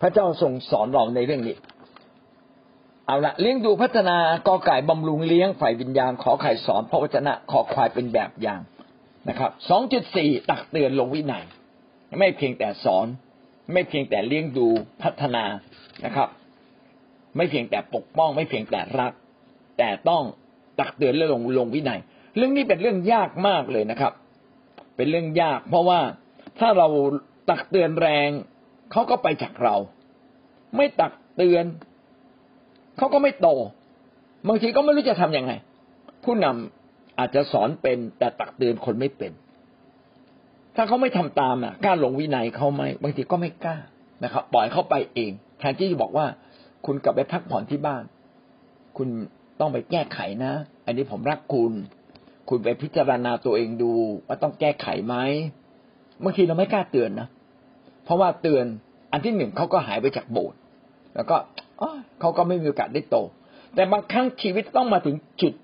พระเจ้าทรงสอนเราในเรื่องนี้ เอาละเลี้ยงดูพัฒนากอไก่บำรุงเลี้ยงฝ่ายวิญญาณขอไข่สอนพระวจนะขอควายเป็นแบบอย่างนะครับสองจุดสี่ตักเตือนลงวินัย ไม่เพียงแต่สอน ไม่เพียงแต่เลี้ยงดูพัฒนานะครับ ไม่เพียงแต่ปกป้อง ไม่เพียงแต่รัก แต่ต้องตักเตือนและลงลงวินัย เรื่องนี้เป็นเรื่องยากมากเลยนะครับ เป็นเรื่องยาก เพราะว่าถ้าเราตักเตือนแรงเขาก็ไปจากเรา ไม่ตักเตือนเขาก็ไม่โต บางทีก็ไม่รู้จะทํำยังไง ผู้นำอาจจะสอนเป็น แต่ตักเตือนคนไม่เป็น ถ้าเขาไม่ทำตามอะกล้าลงวินัยเขาไหมบางทีก็ไม่กล้านะครับ ปล่อยเขาไปเองแทนที่จะบอกว่า คุณกลับไปพักผ่อนที่บ้าน คุณต้องไปแก้ไขนะ อันนี้ผมรักคุณ คุณไปพิจารณาตัวเองดู ว่าต้องแก้ไขไหมบางทีเราไม่กล้าเตือนนะเพราะว่าเตือน อันที่หนึ่งเขาก็หายไปจากโบสถ์แล้วก็เขาก็ไม่มีโอกาสได้โต แต่บางครั้งชีวิตต้องมาถึงจุด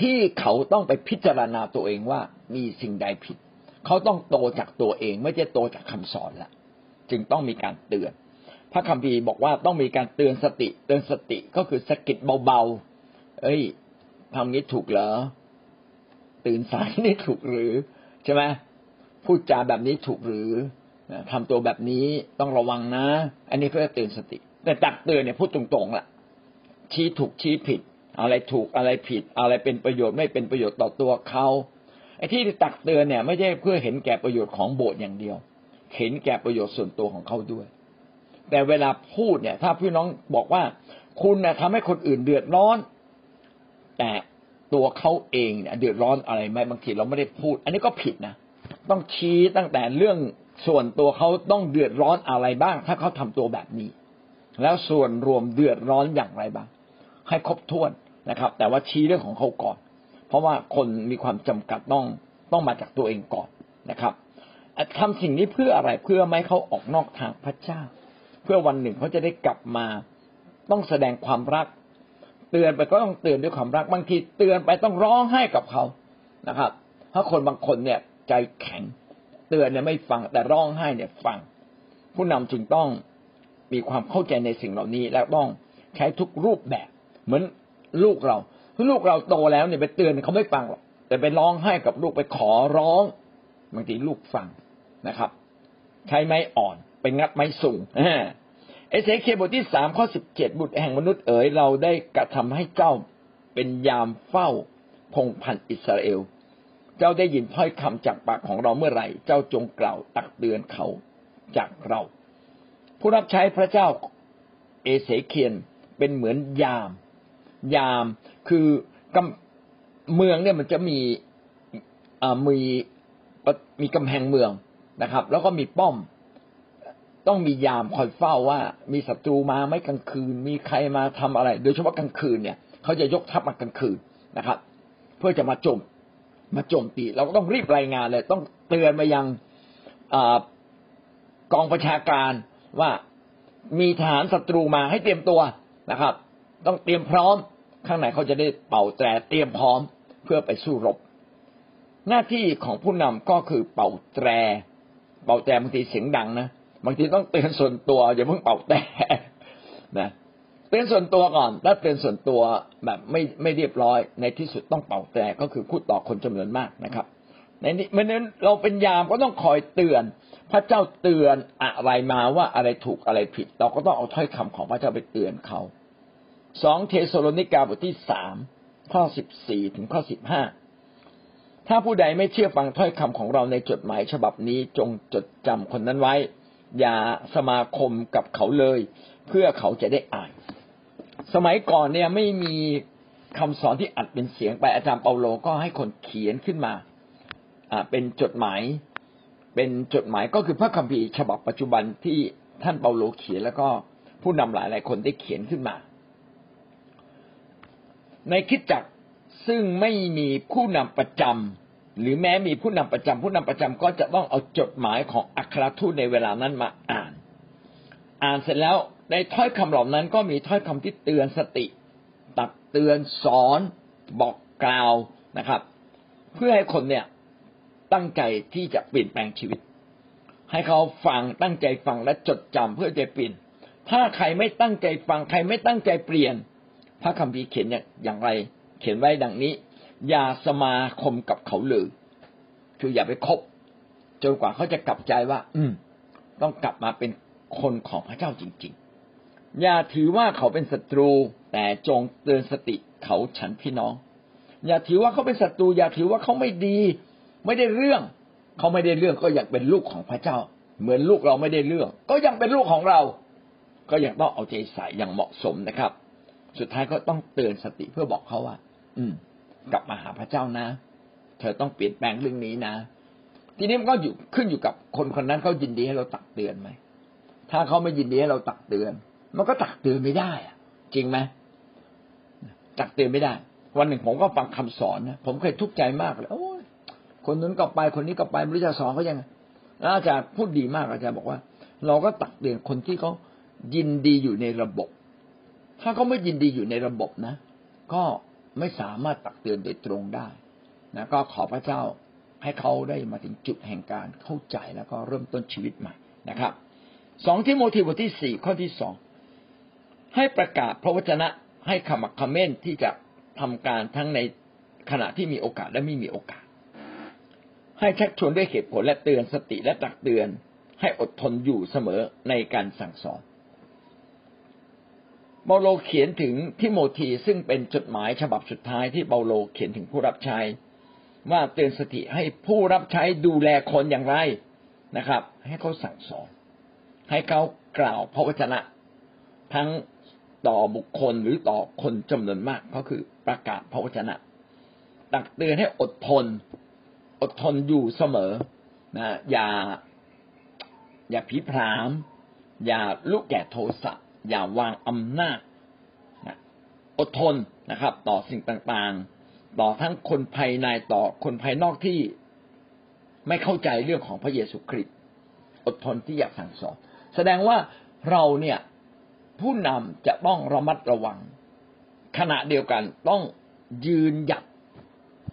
ที่เขาต้องไปพิจารณาตัวเองว่ามีสิ่งใดผิด เขาต้องโตจากตัวเอง ไม่ใช่โตจากคำสอนละจึงต้องมีการเตือน พระคัมภีร์บอกว่าต้องมีการเตือนสติ เตือนสติก็คือสกิดเบาๆเอ้ยทำงี้ถูกเหรอตื่นสายนี่ถูกหรือใช่ไหมพูดจาแบบนี้ถูกหรือ ทำตัวแบบนี้ต้องระวังนะ อันนี้เพื่อเตือนสติ แต่ตักเตือนเนี่ยพูดตรงๆล่ะ ชี้ถูกชี้ผิด อะไรถูกอะไรผิด อะไรเป็นประโยชน์ไม่เป็นประโยชน์ต่อตัวเขาไอ้ที่ตักเตือนเนี่ย ไม่ใช่เพื่อเห็นแก่ประโยชน์ของโบสถ์อย่างเดียว เห็นแก่ประโยชน์ส่วนตัวของเขาด้วย แต่เวลาพูดเนี่ย ถ้าพี่น้องบอกว่า คุณนะทำให้คนอื่นเดือดร้อน แต่ตัวเขาเองเนี่ยเดือดร้อนอะไรไหมบางทีเราไม่ได้พูด อันนี้ก็ผิดนะต้องชี้ตั้งแต่เรื่อง ส่วนตัวเขาต้องเดือดร้อนอะไรบ้าง ถ้าเขาทำตัวแบบนี้ แล้วส่วนรวมเดือดร้อนอย่างไรบ้าง ให้ครบถ้วนนะครับ แต่ว่าชี้เรื่องของเขาก่อน เพราะว่าคนมีความจำกัดต้องต้องมาจากตัวเองก่อนนะครับทำสิ่งนี้เพื่ออะไรเพื่อไม่เขาออกนอกทางพระเจ้า เพื่อวันหนึ่งเขาจะได้กลับมาต้องแสดงความรัก เตือนไปก็ต้องเตือนด้วยความรักบางทีเตือนไปต้องร้องให้กับเขานะครับ ถ้าคนบางคนเนี่ยใจแข็ง เตือนเนี่ยไม่ฟังแต่ร้องไห้เนี่ยฟัง ผู้นำจึงต้องมีความเข้าใจในสิ่งเหล่านี้และต้องใช้ทุกรูปแบบ เหมือนลูกเราลูกเราโตแล้วเนี่ยไปเตือนเขาไม่ฟังหรอกแต่ไปร้องไห้กับลูกไปขอร้องบางทีลูกฟังนะครับ ใช้ไม้อ่อนไปงัดไม้สูงเอเสเคบทที่สามข้อสิบเจ็ดบุตรแห่งมนุษย์เอ๋ยเราได้กระทำให้เจ้าเป็นยามเฝ้าพงพันอิสราเอล เจ้าได้ยินถ้อยคำจากปากของเราเมื่อไหร่ เจ้าจงกล่าวตักเตือนเขาจากเรา ผู้รับใช้พระเจ้าเอเสเคียนเป็นเหมือนยาม ยามคือกเมืองเนี่ยมันจะมีมีมีกำแพงเมืองนะครับ แล้วก็มีป้อม ต้องมียามคอยเฝ้าว่า มีศัตรูมาไม่กลางคืน มีใครมาทำอะไร โดยเฉพาะกลางคืนเนี่ย เขาจะยกทัพมากลางคืนนะครับ เพื่อจะมาโจม มาโจมตี เราก็ต้องรีบรายงานเลย ต้องเตือนมายังอกองประชาการว่ามีทหารศัตรูมาให้เตรียมตัวนะครับ ต้องเตรียมพร้อม ข้างในเขาจะได้เป่าแตรเตรียมพร้อมเพื่อไปสู้รบ หน้าที่ของผู้นำก็คือเป่าแตร เป่าแตรบางทีเสียงดังนะบางทีต้องเตือนส่วนตัวอย่าเพิ่งเป่าแตรนะ ตือนส่วนตัวก่อนถ้าเตือนส่วนตัวแบบไม่ไม่เรียบร้อย ในที่สุดต้องเป่าแต่ก็คือพูดต่อคนจำนวนมากนะครับในนี้เมื่อนั้นเราเป็นยามก็ต้องคอยเตือน พระเจ้าเตือนอะไรมาว่าอะไรถูกอะไรผิด เราก็ต้องเอาถ้อยคำของพระเจ้าไปเตือนเขาสองเทสโลนิกาบทที่สามข้อสิบสี่ถึงข้อสิบห้าถ้าผู้ใดไม่เชื่อฟังถ้อยคำของเราในจดหมายฉบับนี้จงจดจำคนนั้นไว้ อย่าสมาคมกับเขาเลย เพื่อเขาจะได้อ่าน สมัยก่อนเนี่ยไม่มีคำสอนที่อัดเป็นเสียงไปอาจารย์เปาโลก็ให้คนเขียนขึ้นมาอ่าเป็นจดหมาย เป็นจดหมายก็คือพระคัมภีร์ฉบับปัจจุบันที่ท่านเปาโลเขียนแล้วก็ผู้นำหลายหลายคนได้เขียนขึ้นมา ในคิดจักซึ่งไม่มีผู้นำประจำหรือแม้มีผู้นำประจำผู้นำประจำก็จะต้องเอาจดหมายของอัครทูตในเวลานั้นมาอ่าน อ่านเสร็จแล้ว ในถ้อยคำเหล่านั้นก็มีถ้อยคำที่เตือนสติ ตักเตือนสอนบอกกล่าวนะครับ เพื่อให้คนเนี่ยตั้งใจที่จะเปลี่ยนแปลงชีวิต ให้เขาฟังตั้งใจฟังและจดจำเพื่อจะเปลี่ยน ถ้าใครไม่ตั้งใจฟังใครไม่ตั้งใจเปลี่ยน พระคัมภีร์เขียนอย่างไร เขียนไว้ดังนี้ อย่าสมาคมกับเขาเลยคืออย่าไปคบจนกว่าเขาจะกลับใจว่า อืม ต้องกลับมาเป็นคนของพระเจ้าจริง ๆ อย่าถือว่าเขาเป็นศัตรู แต่จงเตือนสติเขาฉันพี่น้อง อย่าถือว่าเขาเป็นศัตรู อย่าถือว่าเขาไม่ดี ไม่ได้เรื่อง เขาไม่ได้เรื่องก็อยากเป็นลูกของพระเจ้า เหมือนลูกเราไม่ได้เรื่อง ก็ยังเป็นลูกของเรา ก็ยังต้องเอาใจใส่อย่างเหมาะสมนะครับ สุดท้ายก็ต้องเตือนสติเพื่อบอกเขาว่า อืม กลับมาหาพระเจ้านะ เธอต้องเปลี่ยนแปลงเรื่องนี้นะ ทีนี้มันก็อยู่ขึ้นอยู่กับคนคนนั้นเขายินดีให้เราตักเตือนไหมถ้าเขาไม่ยินดีให้เราตักเตือน มันก็ตักเตือนไม่ได้อะจริงไหมตักเตือนไม่ได้ วันหนึ่งผมก็ฟังคำสอนนะผมเคยทุกข์ใจมากเลยโอ้ยคนนั้นก็ไปคนนี้ก็ไปไม่รู้จะสอนเขายังไงอาจารย์พูดดีมากอาจารย์บอกว่า เราก็ตักเตือนคนที่เขายินดีอยู่ในระบบ ถ้าเขาไม่ยินดีอยู่ในระบบนะ ก็ไม่สามารถตักเตือนโดยตรงได้นะก็ขอพระเจ้าให้เขาได้มาถึงจุดแห่งการเข้าใจแล้วก็เริ่มต้นชีวิตใหม่นะครับสองที่โมทีบทที่สี่ข้อที่สอง ให้ประกาศพระวจนะให้ขมักขม้นที่จะทำการทั้งในขณะที่มีโอกาสและไม่มีโอกาส ให้ชักชวนด้วยเหตุผลและเตือนสติและตักเตือน ให้อดทนอยู่เสมอในการสั่งสอนเปาโลเขียนถึงทิโมธีซึ่งเป็นจดหมายฉบับสุดท้ายที่เปาโลเขียนถึงผู้รับใช้ ว่าเตือนสติให้ผู้รับใช้ดูแลคนอย่างไรนะครับ ให้เขาสั่งสอน ให้เขากล่าวพระวจนะ ทั้ง ต่อบุคคลหรือต่อคนจำนวนมากก็คือประกาศพระวจนะ ตักเตือนให้อดทน อดทนอยู่เสมอนะอย่า อย่าผีพราม อย่าลุกแก่โทสะอย่าวางอำนาจนะอดทนนะครับ ต่อสิ่งต่างๆ ต่อทั้งคนภายในต่อคนภายนอกที่ไม่เข้าใจเรื่องของพระเยซูคริสต์อดทนที่อยากสั่งสอน แสดงว่าเราเนี่ย ผู้นำจะต้องระมัดระวัง ขณะเดียวกันต้องยืนหยัด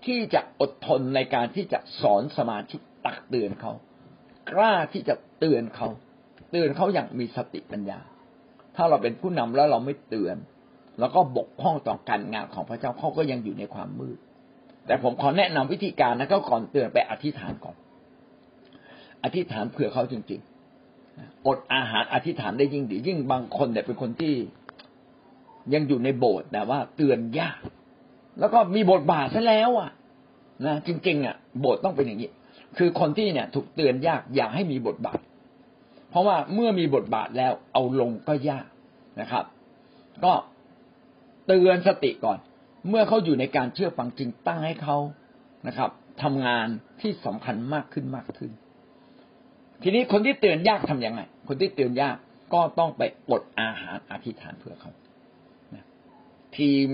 ที่จะอดทนในการที่จะสอนสมาชิกตักเตือนเขา กล้าที่จะเตือนเขา เตือนเขาอย่างมีสติปัญญา ถ้าเราเป็นผู้นำแล้วเราไม่เตือน แล้วก็บกพร่องต่อการงานของพระเจ้าเขาก็ยังอยู่ในความมืด แต่ผมขอแนะนำวิธีการนะก็ก่อนเตือนไปอธิษฐานก่อน อธิษฐานเผื่อเขาจริงๆ อดอาหารอธิษฐานได้ยิ่งดี ยิ่งบางคนเนี่ยเป็นคนที่ยังอยู่ในโบสถ์แต่ว่าเตือนยาก แล้วก็มีบทบาทซะแล้วอะนะจริงๆอะโบสถ์ต้องเป็นอย่างนี้ คือคนที่เนี่ย ถูกเตือนยากอยากให้มีบทบาท เพราะว่าเมื่อมีบทบาทแล้วเอาลงก็ยากนะครับ ก็เตือนสติก่อน เมื่อเขาอยู่ในการเชื่อฟังจริงตั้งให้เขานะครับทำงานที่สำคัญมากขึ้นมากขึ้น ทีนี้คนที่เตือนยากทํำยังไง คนที่เตือนยากก็ต้องไปอดอาหารอธิษฐานเพื่อเขาทีม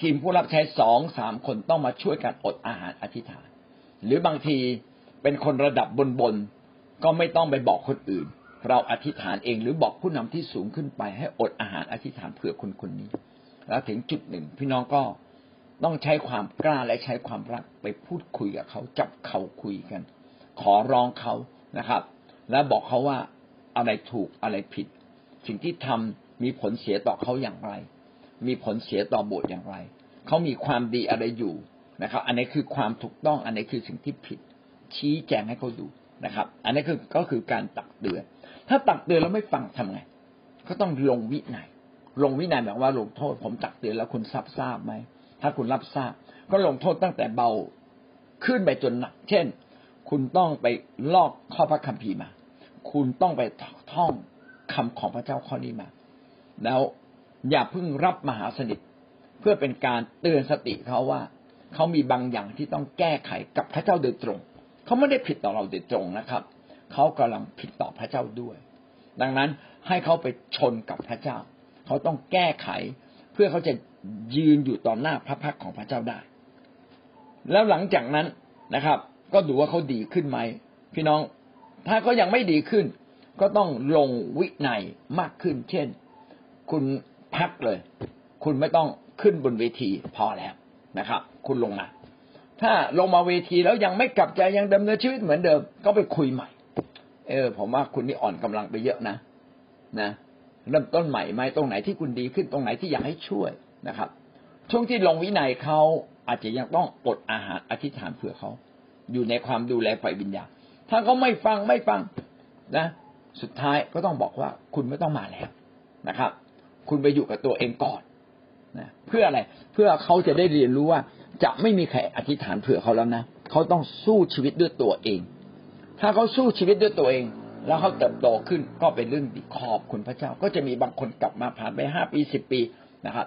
ทีมผู้รับใช้สองสามคนต้องมาช่วยกันอดอาหารอธิษฐาน หรือบางทีเป็นคนระดับบนบนก็ไม่ต้องไปบอกคนอื่น เราอธิษฐานเองหรือบอกผู้นำที่สูงขึ้นไปให้อดอาหารอธิษฐานเผื่อคนคนนี้ แล้วถึงจุดหนึ่ง พี่น้องก็ต้องใช้ความกล้าและใช้ความรักไปพูดคุยกับเขา จับเขาคุยกัน ขอร้องเขานะครับ แล้วบอกเขาว่าอะไรถูกอะไรผิด สิ่งที่ทำมีผลเสียต่อเขาอย่างไร มีผลเสียต่อโบสถ์อย่างไร เขามีความดีอะไรอยู่นะครับ อันนี้คือความถูกต้อง อันนี้คือสิ่งที่ผิด ชี้แจงให้เขาดูนะครับ อันนี้คือก็คือการตักเตือน ถ้าตักเตือนแล้วไม่ฟังทำไง ก็ต้องลงวินัย ลงวินัยแบบว่าลงโทษ ผมตักเตือนแล้วคุณรับทราบไหม ถ้าคุณรับทราบ ก็ลงโทษตั้งแต่เบาขึ้นไปจนหนัก เช่น คุณต้องไปลอกข้อพระคัมภีร์มา คุณต้องไปท่องคำของพระเจ้าข้อนี้มา แล้วอย่าเพิ่งรับมหาสนิท เพื่อเป็นการเตือนสติเขาว่า เขามีบางอย่างที่ต้องแก้ไขกับพระเจ้าโดยตรง เขาไม่ได้ผิดต่อเราโดยตรงนะครับ เขากำลังผิดต่อพระเจ้าด้วย ดังนั้นให้เขาไปชนกับพระเจ้า เขาต้องแก้ไข เพื่อเขาจะยืนอยู่ต่อหน้าพระพักของพระเจ้าได้ แล้วหลังจากนั้นนะครับ ก็ดูว่าเขาดีขึ้นไหมพี่น้องถ้าเขายังไม่ดีขึ้น ก็ต้องลงวินัยมากขึ้น เช่น คุณพักเลย คุณไม่ต้องขึ้นบนเวทีพอแล้วนะครับ คุณลงมา ถ้าลงมาเวทีแล้วยังไม่กลับใจยังดำเนินชีวิตเหมือนเดิม ก็ไปคุยใหม่ เออ ผมว่าคุณนี่อ่อนกำลังไปเยอะนะนะเริ่มต้นใหม่ไหมตรงไหนที่คุณดีขึ้นตรงไหนที่อยากให้ช่วยนะครับ ช่วงที่ลงวินัยเขาอาจจะยังต้องอดอาหารอธิษฐานเผื่อเขา อยู่ในความดูแลฝ่ายวิญญาณถ้าเขาไม่ฟังไม่ฟังนะ สุดท้ายก็ต้องบอกว่าคุณไม่ต้องมาแล้วนะครับ คุณไปอยู่กับตัวเองก่อนนะเพื่ออะไรเพื่อเขาจะได้เรียนรู้ว่าจะไม่มีใครอธิษฐานเผื่อเขาแล้วนะเขาต้องสู้ชีวิตด้วยตัวเอง ถ้าเขาสู้ชีวิตด้วยตัวเอง แล้วเขาเติบโตขึ้นก็เป็นเรื่องดีขอบคุณพระเจ้า ก็จะมีบางคนกลับมาผ่านไปห้าปีสิบปีนะครับ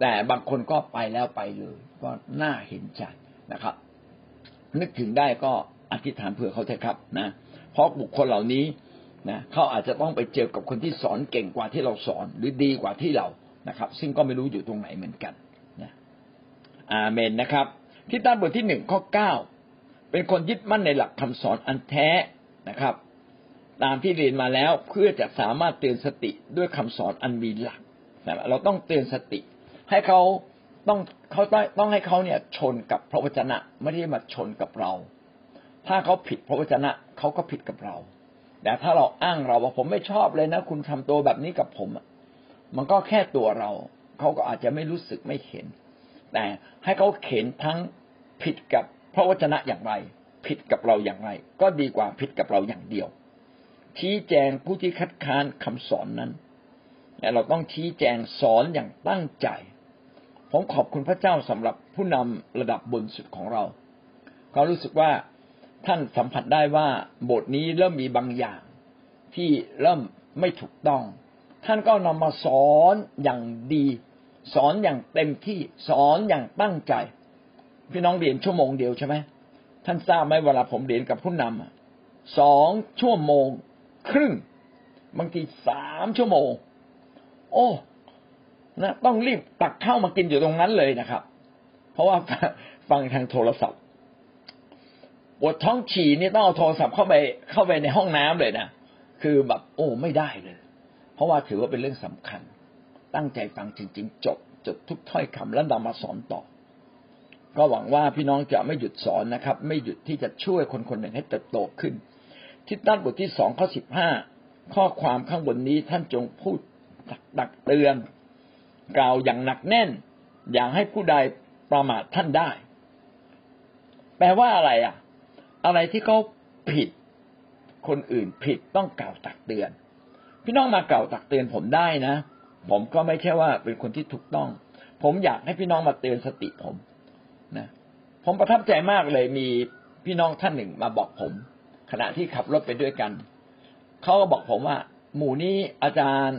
แต่บางคนก็ไปแล้วไปเลย ก็น่าเห็นใจนะครับ นึกถึงได้ก็อธิษฐานเผื่อเขาเถอะครับนะเพราะบุคคลเหล่านี้นะเขาอาจจะต้องไปเจอกับคนที่สอนเก่งกว่าที่เราสอนหรือดีกว่าที่เรานะครับ ซึ่งก็ไม่รู้อยู่ตรงไหนเหมือนกันนะอาเมนนะครับ ที่ต้านบทที่หนึ่งข้อเก้าเป็นคนยึดมั่นในหลักคำสอนอันแท้นะครับ ตามที่เรียนมาแล้วเพื่อจะสามารถเตือนสติด้วยคำสอนอันมีหลักนะเราต้องเตือนสติ ให้เขาต้อง เขาต้องให้เขาเนี่ยชนกับพระวจนะ ไม่ได้มาชนกับเรา ถ้าเขาผิดพระวจนะเขาก็ผิดกับเรา แต่ถ้าเราอ้างเราว่าผมไม่ชอบเลยนะ คุณทำตัวแบบนี้กับผมมันก็แค่ตัวเรา เขาก็อาจจะไม่รู้สึกไม่เห็น แต่ให้เขาเข็นทั้งผิดกับพระวจนะอย่างไร ผิดกับเราอย่างไร ก็ดีกว่าผิดกับเราอย่างเดียว ชี้แจงผู้ที่คัดค้านคำสอนนั้นเราต้องชี้แจงสอนอย่างตั้งใจ ผมขอบคุณพระเจ้าสำหรับผู้นำระดับบนสุดของเราเขารู้สึกว่าท่านสัมผัสได้ว่าบทนี้เริ่มมีบางอย่าง ที่เริ่มไม่ถูกต้อง ท่านก็นำมาสอนอย่างดี สอนอย่างเต็มที่สอนอย่างตั้งใจ พี่น้องเรียนชั่วโมงเดียวใช่ไหมท่านทราบไหมเวลาผมเรียนกับผู้นำสองชั่วโมง ครึ่ง บางทีสามชั่วโมง โอ้ นะต้องรีบตักข้าวมากินอยู่ตรงนั้นเลยนะครับ เพราะว่าฟังทางโทรศัพท์ปวดท้องฉี่นี่ต้องเอาโทรศัพท์เข้าไปเข้าไปในห้องน้ำเลยนะคือแบบโอ้ไม่ได้เลย เพราะว่าถือว่าเป็นเรื่องสำคัญ ตั้งใจฟังจริง ๆ จบจดทุกถ้อยคำแล้วนำมาสอนต่อ ก็หวังว่าพี่น้องจะไม่หยุดสอนนะครับ ไม่หยุดที่จะช่วยคนคนหนึ่งให้เติบโตขึ้น ที่ตั้นบทที่สองข้อสิบห้าข้อความข้างบนนี้ท่านจงพูดตักเตือน กล่าวอย่างหนักแน่น อย่างให้ผู้ใดประมาทท่านได้ แปลว่าอะไรอะ อะไรที่เขาผิด คนอื่นผิดต้องกล่าวตักเตือน พี่น้องมากล่าวตักเตือนผมได้นะ ผมก็ไม่ใช่ว่าเป็นคนที่ถูกต้อง ผมอยากให้พี่น้องมาเตือนสติผมนะผมประทับใจมากเลยมีพี่น้องท่านหนึ่งมาบอกผม ขณะที่ขับรถไปด้วยกันเขาก็บอกผมว่า หมู่นี้อาจารย์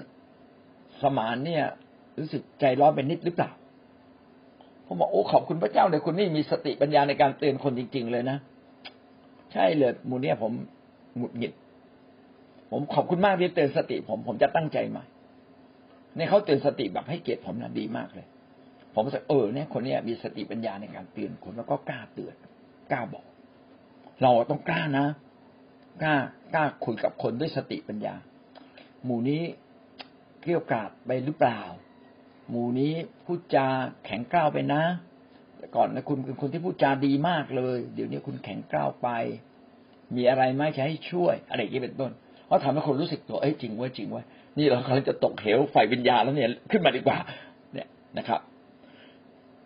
สมานเนี่ย รู้สึกใจร้อนเป็นนิดหรือเปล่าผมบอกโอ้ขอบคุณพระเจ้าเลยคุณนี่มีสติปัญญาในการเตือนคนจริง ๆ เลยนะใช่เลยมูเนี่ยผมหงุดหงิด ผมขอบคุณมากที่เตือนสติ ผมผมจะตั้งใจใหม่ในเขาเตือนสติแบบให้เกียรติผมนะดีมากเลย ผมสึกเออเนี่ยคนนี้มีสติปัญญาในการเตือนคนแล้วก็กล้าเตือนกล้าบอก เราต้องกล้านะกล้ากล้าคุยกับคนด้วยสติปัญญา หมู่นี้เกี่ยวกาดไปหรือเปล่า หมู่นี้พูดจาแข็งกล้าวไปนะก่อนนะคุณเป็นคนที่พูดจาดีมากเลย เดี๋ยวนี้คุณแข็งกร้าวไป มีอะไรไหมจะให้ช่วย อะไรอย่างนี้เป็นต้นเพราะทำให้คนรู้สึกตัวเอ้ยจริงว่าจริงว่านี่เรากำลังจะตกเหวไฟวิญญาณแล้วเนี่ยขึ้นมาดีกว่า เนี่ยนะครับ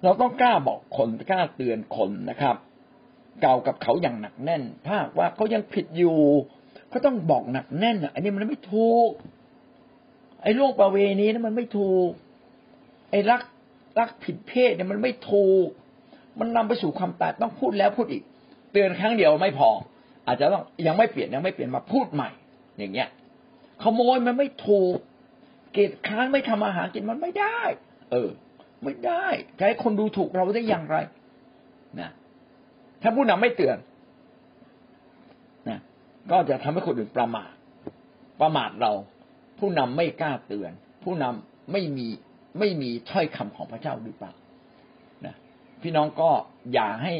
เราต้องกล้าบอกคนกล้าเตือนคนนะครับเก่ากับเขาอย่างหนักแน่น ถ้าว่าเขายังผิดอยู่ก็ต้องบอกหนักแน่นอันนี้มันไม่ถูก ไอ้โรคประเวณีนั้นมันไม่ถูก ไอ้รักรักผิดเพศเนี่ยมันไม่ถูก มันนำไปสู่ความตายต้องพูดแล้วพูดอีก เตือนครั้งเดียวไม่พอ อาจจะต้องยังไม่เปลี่ยนยังไม่เปลี่ยนมาพูดใหม่ อย่างเงี้ยขโมยมันไม่ถูก เกตค้านไม่ทำอาหารกินมันไม่ได้ เออ ไม่ได้จะให้คนดูถูกเราได้อย่างไรนะถ้าผู้นำไม่เตือนนะก็จะทำให้คนอื่นประมาทประมาทเรา ผู้นำไม่กล้าเตือน ผู้นำไม่มี ไม่มีถ้อยคำของพระเจ้าหรือเปล่าพี่น้องก็อย่าให้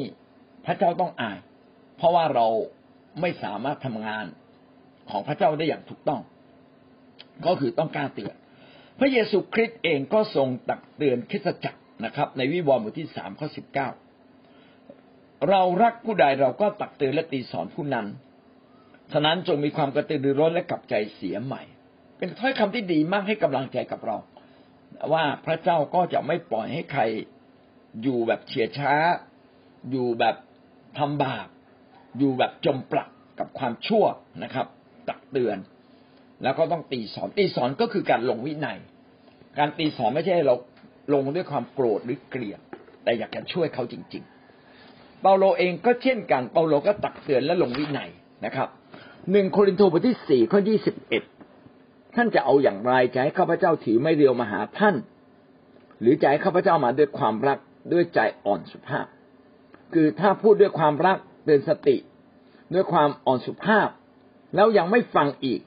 พระเจ้าต้องอาย เพราะว่าเราไม่สามารถทำงานของพระเจ้าได้อย่างถูกต้อง ก็คือต้องกล้าเตือน พระเยซูคริสต์เองก็ทรงตักเตือนคริสตจักรนะครับ ในวิวรณ์บทที่สามข้อสิบเก้าเรารักผู้ใดเราก็ตักเตือนและตีสอนผู้นั้น ฉะนั้นจงมีความกระตือรือร้นและกลับใจเสียใหม่ เป็นถ้อยคำที่ดีมากให้กำลังใจกับเรา ว่าพระเจ้าก็จะไม่ปล่อยให้ใครอยู่แบบเฉียดช้า อยู่แบบทำบาปอยู่แบบจมปลักกับความชั่วนะครับ ตักเตือน แล้วก็ต้องตีสอนตีสอนก็คือการลงวินัย การตีสอนไม่ใช่เราลงด้วยความโกรธหรือเกลียด แต่อยากจะช่วยเขาจริง ๆ เปาโลเองก็เช่นกันเปาโลก็ตักเตือนและลงวินัยนะครับหนึ่งโครินธ์บทที่สี่ข้อยี่สิบเอ็ด ท่านจะเอาอย่างไรจะให้ข้าพเจ้าถือไม่เรียวมาหาท่าน หรือจะให้ข้าพเจ้ามาด้วยความรักด้วยใจอ่อนสุภาพ คือถ้าพูดด้วยความรักเตือนสติ ด้วยความอ่อนสุภาพ แล้วยังไม่ฟังอีก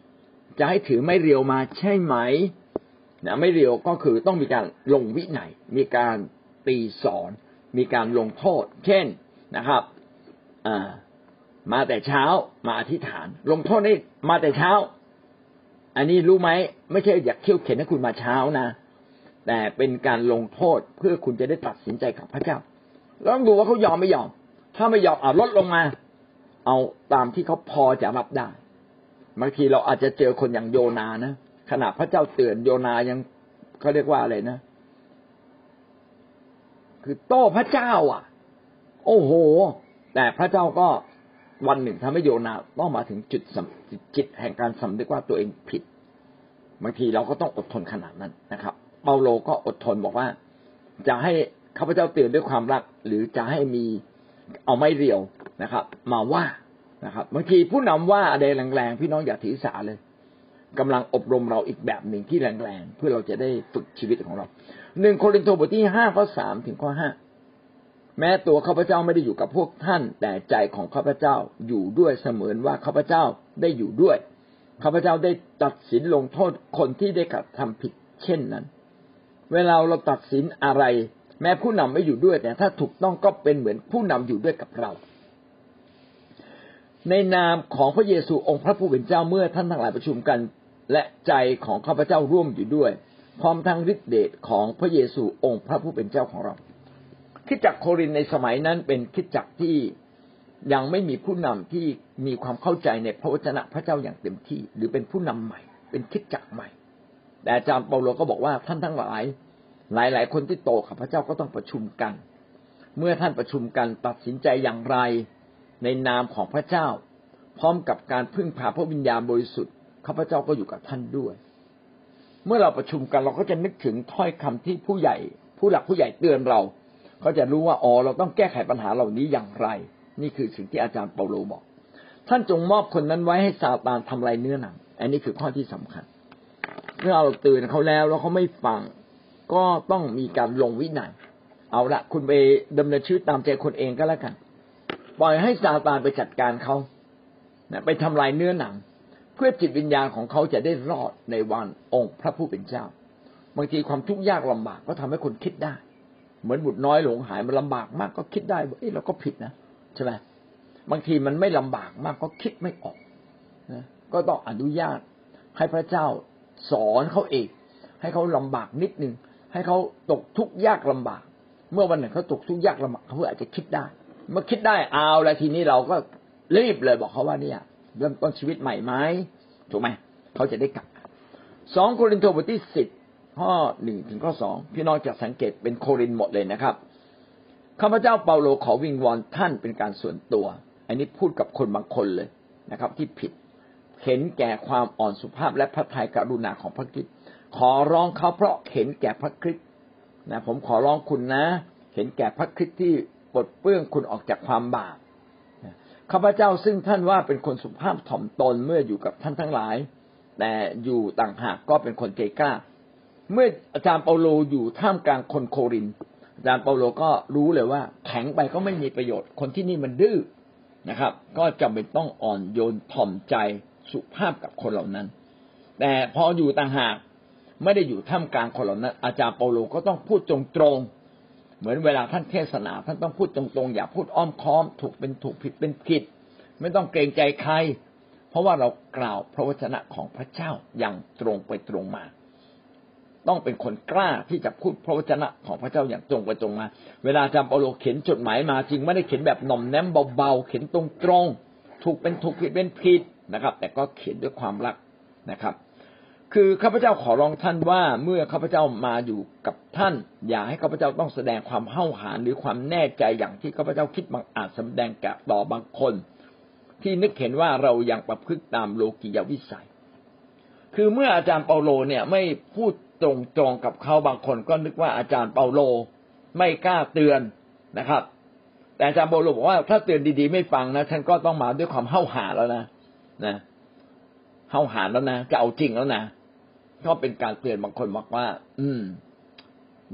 จะให้ถือไม่เรียวมาใช่ไหมนะไม่เรียวก็คือต้องมีการลงวินัยมีการตีสอน มีการลงโทษ เช่นนะครับมาแต่เช้ามาอธิษฐาน ลงโทษนี่มาแต่เช้า อันนี้รู้ไหมไม่ใช่อยากเขี่ยวเข็นให้คุณมาเช้านะแต่เป็นการลงโทษเพื่อคุณจะได้ตัดสินใจกับพระเจ้าลองดูว่าเขายอมไม่ยอม ถ้าไม่ยอมเอาลดลงมา เอาตามที่เขาพอจะรับได้บางทีเราอาจจะเจอคนอย่างโยนานะขณะพระเจ้าเตือนโยนายังเขาเรียกว่าอะไรนะ คือโต้พระเจ้า อะ โอ้โห แต่พระเจ้าก็ วันหนึ่งทำให้โยนาต้องมาถึงจุดจิตแห่งการสำนึกว่าตัวเองผิดบางทีเราก็ต้องอดทนขนาดนั้นนะครับ เปาโลก็อดทนบอกว่า จะให้ข้าพเจ้าเตือนด้วยความรัก หรือจะให้มีเอาไม่เรียวนะครับ มาว่านะครับบางทีผู้นำว่าอะไรแรงๆพี่น้องอย่าถือสาเลยกำลังอบรมเราอีกแบบหนึ่งที่แรงๆเพื่อเราจะได้ฝึกชีวิตของเราหนึ่งโครินธ์บทที่ห้าข้อสามถึงข้อห้า แม้ตัวข้าพเจ้าไม่ได้อยู่กับพวกท่าน แต่ใจของข้าพเจ้าอยู่ด้วยเสมือนว่าข้าพเจ้าได้อยู่ด้วยข้าพเจ้าได้ตัดสินลงโทษคนที่ได้กระทำผิด เช่นนั้น เวลาเราตัดสินอะไร แม้ผู้นำไม่อยู่ด้วย แต่ถ้าถูกต้องก็เป็นเหมือนผู้นำอยู่ด้วยกับเรา ในนามของพระเยซูองค์พระผู้เป็นเจ้าเมื่อท่านทั้งหลายประชุมกัน และใจของข้าพเจ้าร่วมอยู่ด้วย พร้อมทั้งฤทธิเดชของพระเยซูองค์พระผู้เป็นเจ้าของเรา คิดจักโครินในสมัยนั้นเป็นคิดจักที่ยังไม่มีผู้นำที่มีความเข้าใจในพระวจนะพระเจ้าอย่างเต็มที่ หรือเป็นผู้นำใหม่ เป็นคิดจักใหม่ แต่อาจารย์เปาโลก็บอกว่าท่านทั้งหลาย หลาย ๆ คนที่โตกับพระเจ้าก็ต้องประชุมกัน เมื่อท่านประชุมกันตัดสินใจอย่างไรในนามของพระเจ้า พร้อมกับการพึ่งพาพระวิญญาณบริสุทธิ์ข้าพเจ้าก็อยู่กับท่านด้วย เมื่อเราประชุมกันเราก็จะนึกถึงถ้อยคำที่ผู้ใหญ่ ผู้หลักผู้ใหญ่เตือนเรา เขาจะรู้ว่าอ๋อเราต้องแก้ไขปัญหาเหล่านี้อย่างไร นี่คือสิ่งที่อาจารย์เปาโลบอก ท่านจงมอบคนนั้นไว้ให้ซาตานทำลายเนื้อหนัง อันนี้คือข้อที่สำคัญ เมื่อเราเตือนเขาแล้วแล้วเขาไม่ฟังก็ต้องมีการลงวินัยเอาละคุณไปดำเนินชีวิตตามใจคนเองก็แล้วกัน ปล่อยให้ซาตานไปจัดการเขาไปทำลายเนื้อหนัง เพื่อจิตวิญญาณของเขาจะได้รอดในวันองค์พระผู้เป็นเจ้า บางทีความทุกข์ยากลำบากก็ทำให้คนคิดได้ เหมือนบุตรน้อยหลงหายมันลำบากมากก็คิดได้ว่าเอ้เราก็ผิดนะใช่ไหมบางทีมันไม่ลำบากมากก็คิดไม่ออกนะก็ต้องอนุญาตให้พระเจ้าสอนเขาเอง ให้เขาลำบากนิดนึง ให้เขาตกทุกข์ยากลำบาก เมื่อวันหนึ่งเขาตกทุกข์ยากลำบากเขาอาจจะคิดได้ เมื่อคิดได้เอาแล้วทีนี้เราก็รีบเลยบอกเขาว่าเนี่ยเริ่มต้นชีวิตใหม่ไหมถูกไหมเขาจะได้กลับสองโครินธ์บทที่สิบ ข้อหนึ่งถึงข้อสองพี่น้องจะสังเกตเป็นโครินหมดเลยนะครับข้าพเจ้าเปาโลขอวิงวอนท่านเป็นการส่วนตัว อันนี้พูดกับคนบางคนเลยนะครับ ที่ผิดเห็นแก่ความอ่อนสุภาพและพระทัยกรุณาของพระคริสต์ขอร้องเขาเพราะเห็นแก่พระคริสต์นะผมขอร้องคุณนะ เห็นแก่พระคริสต์ที่ปลดเปื้องคุณออกจากความบาปข้าพเจ้าซึ่งท่านว่าเป็นคนสุภาพถ่อมตนเมื่ออยู่กับท่านทั้งหลาย แต่อยู่ต่างหากก็เป็นคนใจกล้า เมื่ออาจารย์เปาโลอยู่ท่ามกลางคนโครินธ์อาจารย์เปาโลก็รู้เลยว่า แข็งไปก็ไม่มีประโยชน์ คนที่นี่มันดื้อนะครับ ก็จำเป็นต้องอ่อนโยนถ่อมใจสุภาพกับคนเหล่านั้น แต่พออยู่ต่างหากไม่ได้อยู่ท่ามกลางคนเหล่านั้น อาจารย์เปาโลก็ต้องพูดตรงๆเหมือนเวลาท่านเทศนา ท่านต้องพูดตรงๆ อย่าพูดอ้อมค้อม ถูกเป็นถูกผิดเป็นผิด ไม่ต้องเกรงใจใคร เพราะว่าเรากล่าวพระวจนะของพระเจ้าอย่างตรงไปตรงมา ต้องเป็นคนกล้าที่จะพูดพระวจนะของพระเจ้าอย่างตรงไปตรงมา เวลาจำเปาโลเขียนจดหมายมาจริงไม่ได้เขียนแบบหน่อมแนมเบาๆเขียนตรงตรงถูกเป็นถูกผิดเป็นผิดนะครับ แต่ก็เขียนด้วยความรักนะครับ คือข้าพเจ้าขอร้องท่านว่าเมื่อข้าพเจ้ามาอยู่กับท่าน อย่าให้ข้าพเจ้าต้องแสดงความเห่าหาญหรือความแน่ใจอย่างที่ข้าพเจ้าคิดบางอาจแสดงแก่ต่อบางคน ที่นึกเห็นว่าเรายังประพฤติตามโลกียวิสัย คือเมื่ออาจารย์เปาโลเนี่ยไม่พูด ตรงจองกับเขาบางคนก็นึกว่าอาจารย์เปาโลไม่กล้าเตือนนะครับ แต่อาจารย์เปาโลบอกว่าถ้าเตือนดีๆไม่ฟังนะท่านก็ต้องมาด้วยความเห่าหาแล้วนะนะเห่าหาแล้วนะจะเอาจริงแล้วนะก็เป็นการเตือนบางคนบอกว่า อืม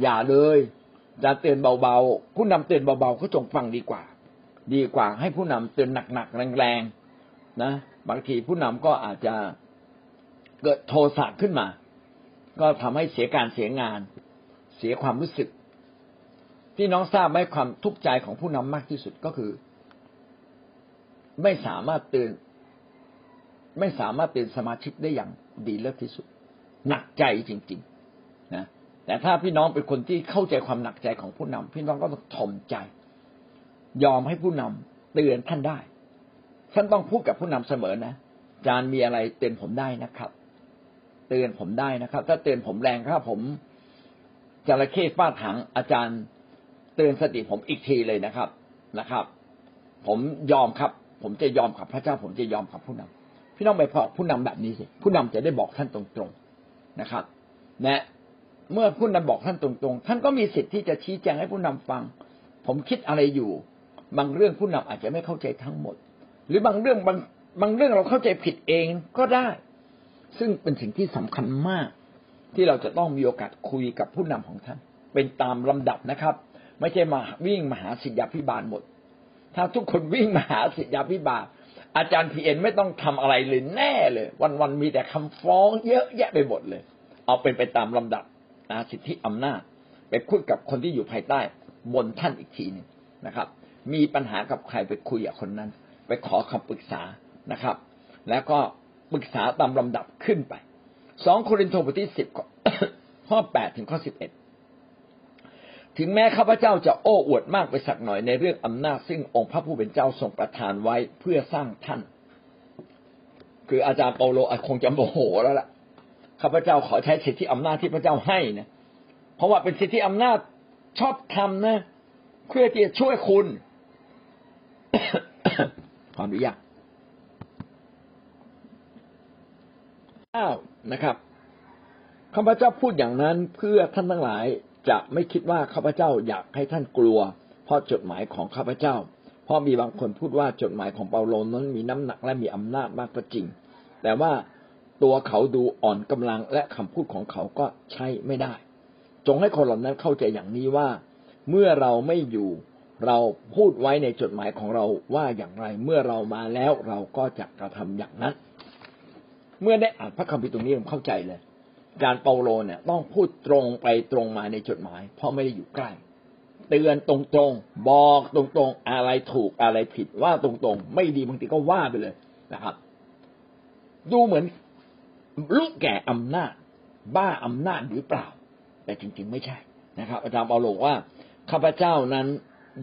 อย่าเลยจะเตือนเบาๆผู้นำเตือนเบาๆก็จงฟังดีกว่า ดีกว่า ให้ผู้นำเตือนหนักๆแรงๆนะบางทีผู้นำก็อาจจะเกิดโทสะขึ้นมา ก็ทำให้เสียการเสียงาน เสียความรู้สึกที่น้องทราบไหมความทุกข์ใจของผู้นำมากที่สุดก็คือ ไม่สามารถเตือนไม่สามารถเตือนสมาชิกได้อย่างดีเลิศที่สุด หนักใจจริง ๆ นะแต่ถ้าพี่น้องเป็นคนที่เข้าใจความหนักใจของผู้นำพี่น้องก็ต้องทมใจ ยอมให้ผู้นำเตือนท่านได้ ท่านต้องพูดกับผู้นำเสมอนะจารย์มีอะไรเตือนผมได้นะครับ เตือนผมได้นะครับ ถ้าเตือนผมแรงถ้าผมจระเข้ฟาดถังอาจารย์เตือนสติผมอีกทีเลยนะครับนะครับ ผมยอมครับ ผมจะยอมกับพระเจ้า ผมจะยอมกับผู้นำพี่น้องไปพอผู้นำแบบนี้สิผู้นำจะได้บอกท่านตรงๆนะครับนะเมื่อผู้นำบอกท่านตรงๆ ท่านก็มีสิทธิ์ที่จะชี้แจงให้ผู้นำฟัง ผมคิดอะไรอยู่ บางเรื่องผู้นำอาจจะไม่เข้าใจทั้งหมด หรือบางเรื่องบางบางเรื่องเราเข้าใจผิดเองก็ได้ ซึ่งเป็นสิ่งที่สำคัญมาก ที่เราจะต้องมีโอกาสคุยกับผู้นำของท่าน เป็นตามลำดับนะครับ ไม่ใช่มาวิ่งมาหาสิทธยาพิบาลหมด ถ้าทุกคนวิ่งมาหาสิทธยาพิบาล อาจารย์พีเอ็นไม่ต้องทำอะไรเลยแน่เลย วันๆมีแต่คำฟ้องเยอะแยะไปหมดเลย เอาเป็นไปตามลำดับนะสิทธิอำนาจไปคุยกับคนที่อยู่ภายใต้บนท่านอีกทีหนึ่งนะครับ มีปัญหากับใครไปคุยกับคนนั้น ไปขอคำปรึกษานะครับ แล้วก็ ปรึกษาตามลำดับขึ้นไปสองโครินธ์บทที่สิบข้อแปดถึงข้อสิบเอ็ดถึงแม้ข้าพเจ้าจะโอ้อวดมากไปสักหน่อยในเรื่องอำนาจ ซึ่งองค์พระผู้เป็นเจ้าทรงประทานไว้เพื่อสร้างท่าน คืออาจารย์เปาโลคงจะโมโหแล้วล่ะข้าพเจ้าขอใช้สิทธิอำนาจที่พระเจ้าให้นะเพราะว่าเป็นสิทธิอำนาจชอบทำนะ เพื่อที่จะช่วยคุณขออนุญาตานะครับข้าพเจ้าพูดอย่างนั้นเพื่อท่านทั้งหลายจะไม่คิดว่าข้าพเจ้าอยากให้ท่านกลัว เพราะจดหมายของข้าพเจ้า เพราะมีบางคนพูดว่าจดหมายของเปาโลนั้นมีน้ำหนักและมีอำนาจมากก็จริง แต่ว่าตัวเขาดูอ่อนกำลังและคำพูดของเขาก็ใช้ไม่ได้ จงให้คนเหล่านั้นเข้าใจอย่างนี้ว่า เมื่อเราไม่อยู่เราพูดไว้ในจดหมายของเราว่าอย่างไร เมื่อเรามาแล้วเราก็จะกระทำอย่างนั้น เมื่อได้อ่านพระคัมภีร์ตรงนี้ผมเข้าใจเลย การเปาโลเนี่ยต้องพูดตรงไปตรงมาในจดหมาย เพราะไม่ได้อยู่ใกล้ เตือนตรงๆ บอกตรงๆ อะไรถูกอะไรผิดว่าตรงๆ ไม่ดีบางทีก็ว่าไปเลยนะครับ ดูเหมือนลูกแก่อำนาจ บ้าอำนาจหรือเปล่า แต่จริง ๆ ไม่ใช่นะครับ อาจารย์เปาโลว่าข้าพเจ้านั้น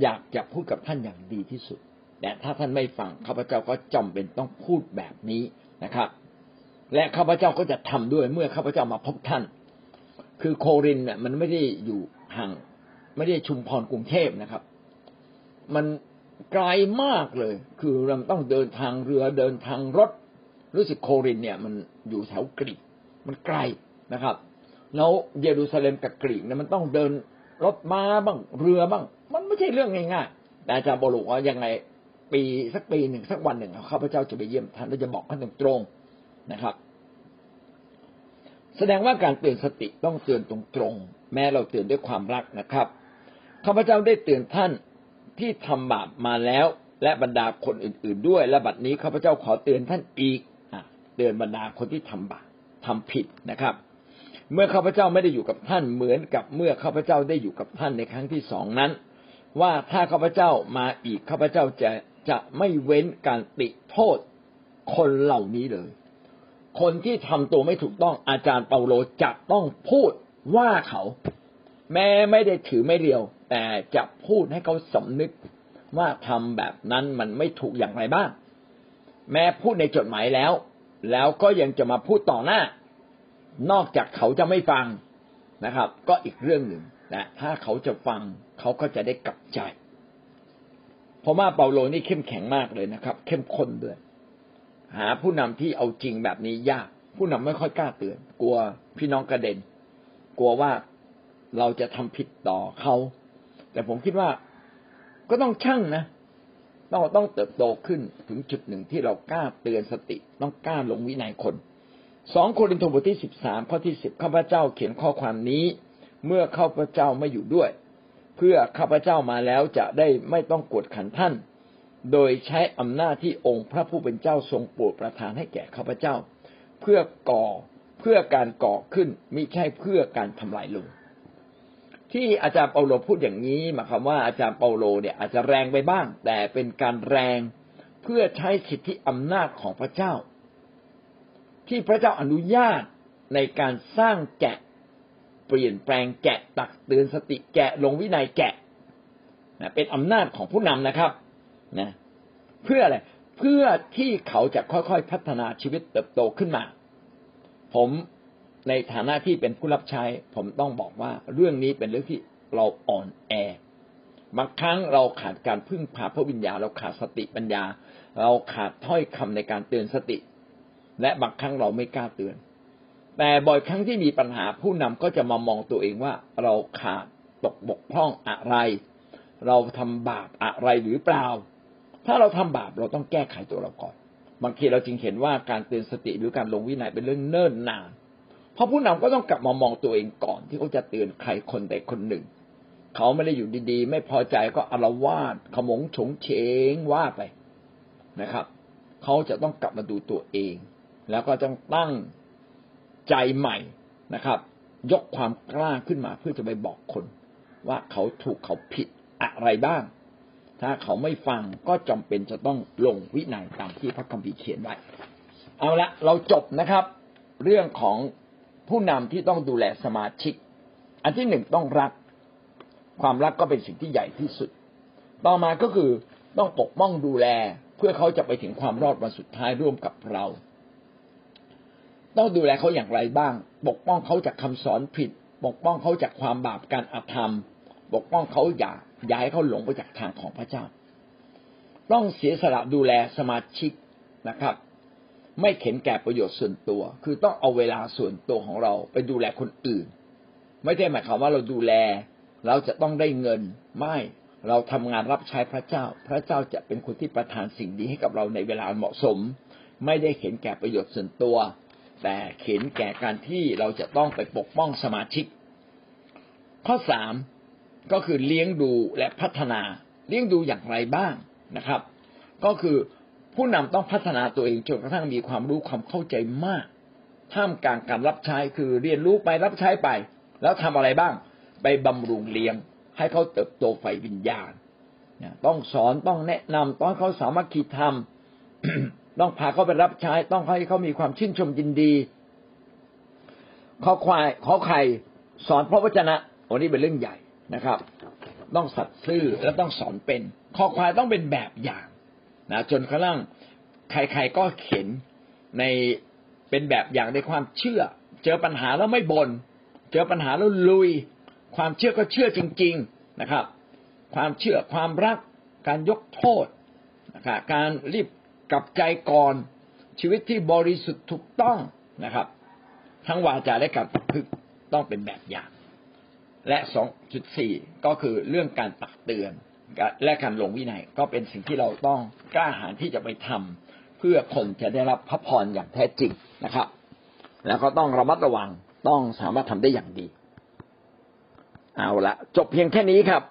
อยากจะพูดกับท่านอย่างดีที่สุด แต่ถ้าท่านไม่ฟังข้าพเจ้าก็จำเป็นต้องพูดแบบนี้นะครับ และข้าพเจ้าก็จะทำด้วยเมื่อข้าพเจ้ามาพบท่าน คือโครินเนี่ยมันไม่ได้อยู่ห่าง ไม่ได้ชุมพรกรุงเทพนะครับ มันไกลมากเลย คือเราต้องเดินทางเรือเดินทางรถ รู้สึกโครินเนี่ยมันอยู่แถวกรีกมันไกลนะครับ แล้วเยรูซาเล็มกับกรีกเนี่ยมันต้องเดินรถม้าบ้างเรือบ้าง มันไม่ใช่เรื่องง่ายๆแต่อาจารย์บอกว่ายังไงปีสักปีหนึ่งสักวันหนึ่งข้าพเจ้าจะไปเยี่ยมท่านแล้วจะบอกท่านตรง นะครับ แสดงว่าการเตือนสติต้องเตือนตรงๆแม้เราเตือนด้วยความรักนะครับข้าพเจ้าได้เตือนท่านที่ทำบาปมาแล้ว และบรรดาคนอื่น ๆ ด้วย และบัดนี้ข้าพเจ้าขอเตือนท่านอีกเตือนบรรดาคนที่ทำบาปทำผิดนะครับ เมื่อข้าพเจ้าไม่ได้อยู่กับท่านเหมือนกับเมื่อข้าพเจ้าได้อยู่กับท่านในครั้งที่สองนั้น ว่าถ้าข้าพเจ้ามาอีกข้าพเจ้าจะจะไม่เว้นการติโทษคนเหล่านี้เลย คนที่ทำตัวไม่ถูกต้องอาจารย์เปาโลจะต้องพูดว่าเขา แม้ไม่ได้ถือไม่เรียว แต่จะพูดให้เขาสำนึกว่าทำแบบนั้นมันไม่ถูกอย่างไรบ้าง แม้พูดในจดหมายแล้ว แล้วก็ยังจะมาพูดต่อหน้า นอกจากเขาจะไม่ฟังนะครับ ก็อีกเรื่องหนึ่งนะถ้าเขาจะฟังเขาก็จะได้กลับใจ เพราะว่าเปาโลนี่เข้มแข็งมากเลยนะครับ เข้มข้นด้วย หาผู้นำที่เอาจริงแบบนี้ยาก ผู้นำไม่ค่อยกล้าเตือน กลัวพี่น้องกระเด็น กลัวว่าเราจะทำผิดต่อเขา แต่ผมคิดว่าก็ต้องชั่งนะต้องต้องเติบโตขึ้นถึงจุดหนึ่งที่เรากล้าเตือนสติ ต้องกล้าลงวินัยคนสองโครินธ์บทที่สิบสามข้อที่สิบข้าพเจ้าเขียนข้อความนี้ เมื่อข้าพเจ้าไม่อยู่ด้วย เพื่อข้าพเจ้ามาแล้วจะได้ไม่ต้องกดขันท่าน โดยใช้อำนาจที่องค์พระผู้เป็นเจ้าทรงโปรดประทานให้แก่ข้าพเจ้า เพื่อก่อเพื่อการก่อขึ้นมิใช่เพื่อการทำลายลง ที่อาจารย์เปาโลพูดอย่างนี้หมายความว่าอาจารย์เปาโลเนี่ยอาจจะแรงไปบ้าง แต่เป็นการแรงเพื่อใช้สิทธิอำนาจของพระเจ้า ที่พระเจ้าอนุญาตในการสร้างแกะ เปลี่ยนแปลงแกะตักเตือนสติแกะลงวินัยแกะเป็นอำนาจของผู้นำนะครับ นะ เพื่ออะไรเพื่อที่เขาจะค่อยๆพัฒนาชีวิตเติบโตขึ้นมา ผมในฐานะที่เป็นผู้รับใช้ ผมต้องบอกว่าเรื่องนี้เป็นเรื่องที่เราอ่อนแอบางครั้งเราขาดการพึ่งพาพระวิญญาเราขาดสติปัญญา เราขาดถ้อยคำในการเตือนสติ และบางครั้งเราไม่กล้าเตือน แต่บ่อยครั้งที่มีปัญหาผู้นำก็จะมามองตัวเองว่าเราขาดตกบกพร่องอะไร เราทำบาปอะไรหรือเปล่า ถ้าเราทำบาปเราต้องแก้ไขตัวเราก่อน บางทีเราจึงเห็นว่าการเตือนสติหรือการลงวินัยเป็นเรื่องเนิ่นนาน เพราะผู้นำก็ต้องกลับมามองตัวเองก่อน ที่เขาจะเตือนใครคนใดคนหนึ่ง เขาไม่ได้อยู่ดีๆ ไม่พอใจก็อารวาสขมงฉงเฉงว่าไปนะครับ เขาจะต้องกลับมาดูตัวเอง แล้วก็ต้องตั้งใจใหม่นะครับ ยกความกล้าขึ้นมาเพื่อจะไปบอกคน ว่าเขาถูกเขาผิดอะไรบ้าง ถ้าเขาไม่ฟังก็จำเป็นจะต้องลงวินัยตามที่พระคัมภีร์เขียนไว้ เอาละเราจบนะครับ เรื่องของผู้นำที่ต้องดูแลสมาชิก อันที่หนึ่งต้องรัก ความรักก็เป็นสิ่งที่ใหญ่ที่สุด ต่อมาก็คือต้องปกป้องดูแลเพื่อเขาจะไปถึงความรอดวันสุดท้ายร่วมกับเรา ต้องดูแลเขาอย่างไรบ้าง ปกป้องเขาจากคำสอนผิด ปกป้องเขาจากความบาปการอาธรรม ปกป้องเขาอย่าอย่าให้เขาหลงไปจากทางของพระเจ้า ต้องเสียสละดูแลสมาชิกนะครับ ไม่เข็นแก่ประโยชน์ส่วนตัว คือต้องเอาเวลาส่วนตัวของเราไปดูแลคนอื่น ไม่ได้หมายความว่าเราดูแล เราจะต้องได้เงินไม่เราทำงานรับใช้พระเจ้า พระเจ้าจะเป็นคนที่ประทานสิ่งดีให้กับเราในเวลาเหมาะสม ไม่ได้เข็นแก่ประโยชน์ส่วนตัว แต่เข็นแก่การที่เราจะต้องไปปกป้องสมาชิก ข้อสาม ก็คือเลี้ยงดูและพัฒนาเลี้ยงดูอย่างไรบ้างนะครับ ก็คือผู้นำต้องพัฒนาตัวเองจนกระทั่งมีความรู้ความเข้าใจมากท่ามกลางการรับใช้คือเรียนรู้ไปรับใช้ไป แล้วทำอะไรบ้าง ไปบำรุงเลี้ยง ให้เขาเติบโตไฟวิญญาณต้องสอนต้องแนะนำต้องเขาสามารถคิดทำต้องพาเขาไปรับใช้ ต้องให้เขามีความชื่นชมยินดีขอควายขอไข่สอนพระวจนะวันนี้เป็นเรื่องใหญ่ นะครับ ต้องสัตย์ซื่อและต้องสอนเป็นข้อควายต้องเป็นแบบอย่างนะจนกระทั่งใครๆก็เข็นในเป็นแบบอย่างในความเชื่อ เจอปัญหาแล้วไม่บน่นเจอปัญหาแล้วลุย ความเชื่อก็เชื่อจริง ๆนะครับ ความเชื่อความรัก การยกโทษนะครับการรีบกลับใจก่อนชีวิตที่บริสุทธิ์ถูกต้องนะครับ ทั้งวาจาและการประพฤติต้องเป็นแบบอย่าง และสองจุดสี่ก็คือเรื่องการตักเตือนและการลงวินัยก็เป็นสิ่งที่เราต้องกล้าหาญที่จะไปทำเพื่อคนจะได้รับพระพรอย่างแท้จริงนะครับ แล้วก็ต้องระมัดระวังต้องสามารถทำได้อย่างดี เอาละจบเพียงแค่นี้ครับ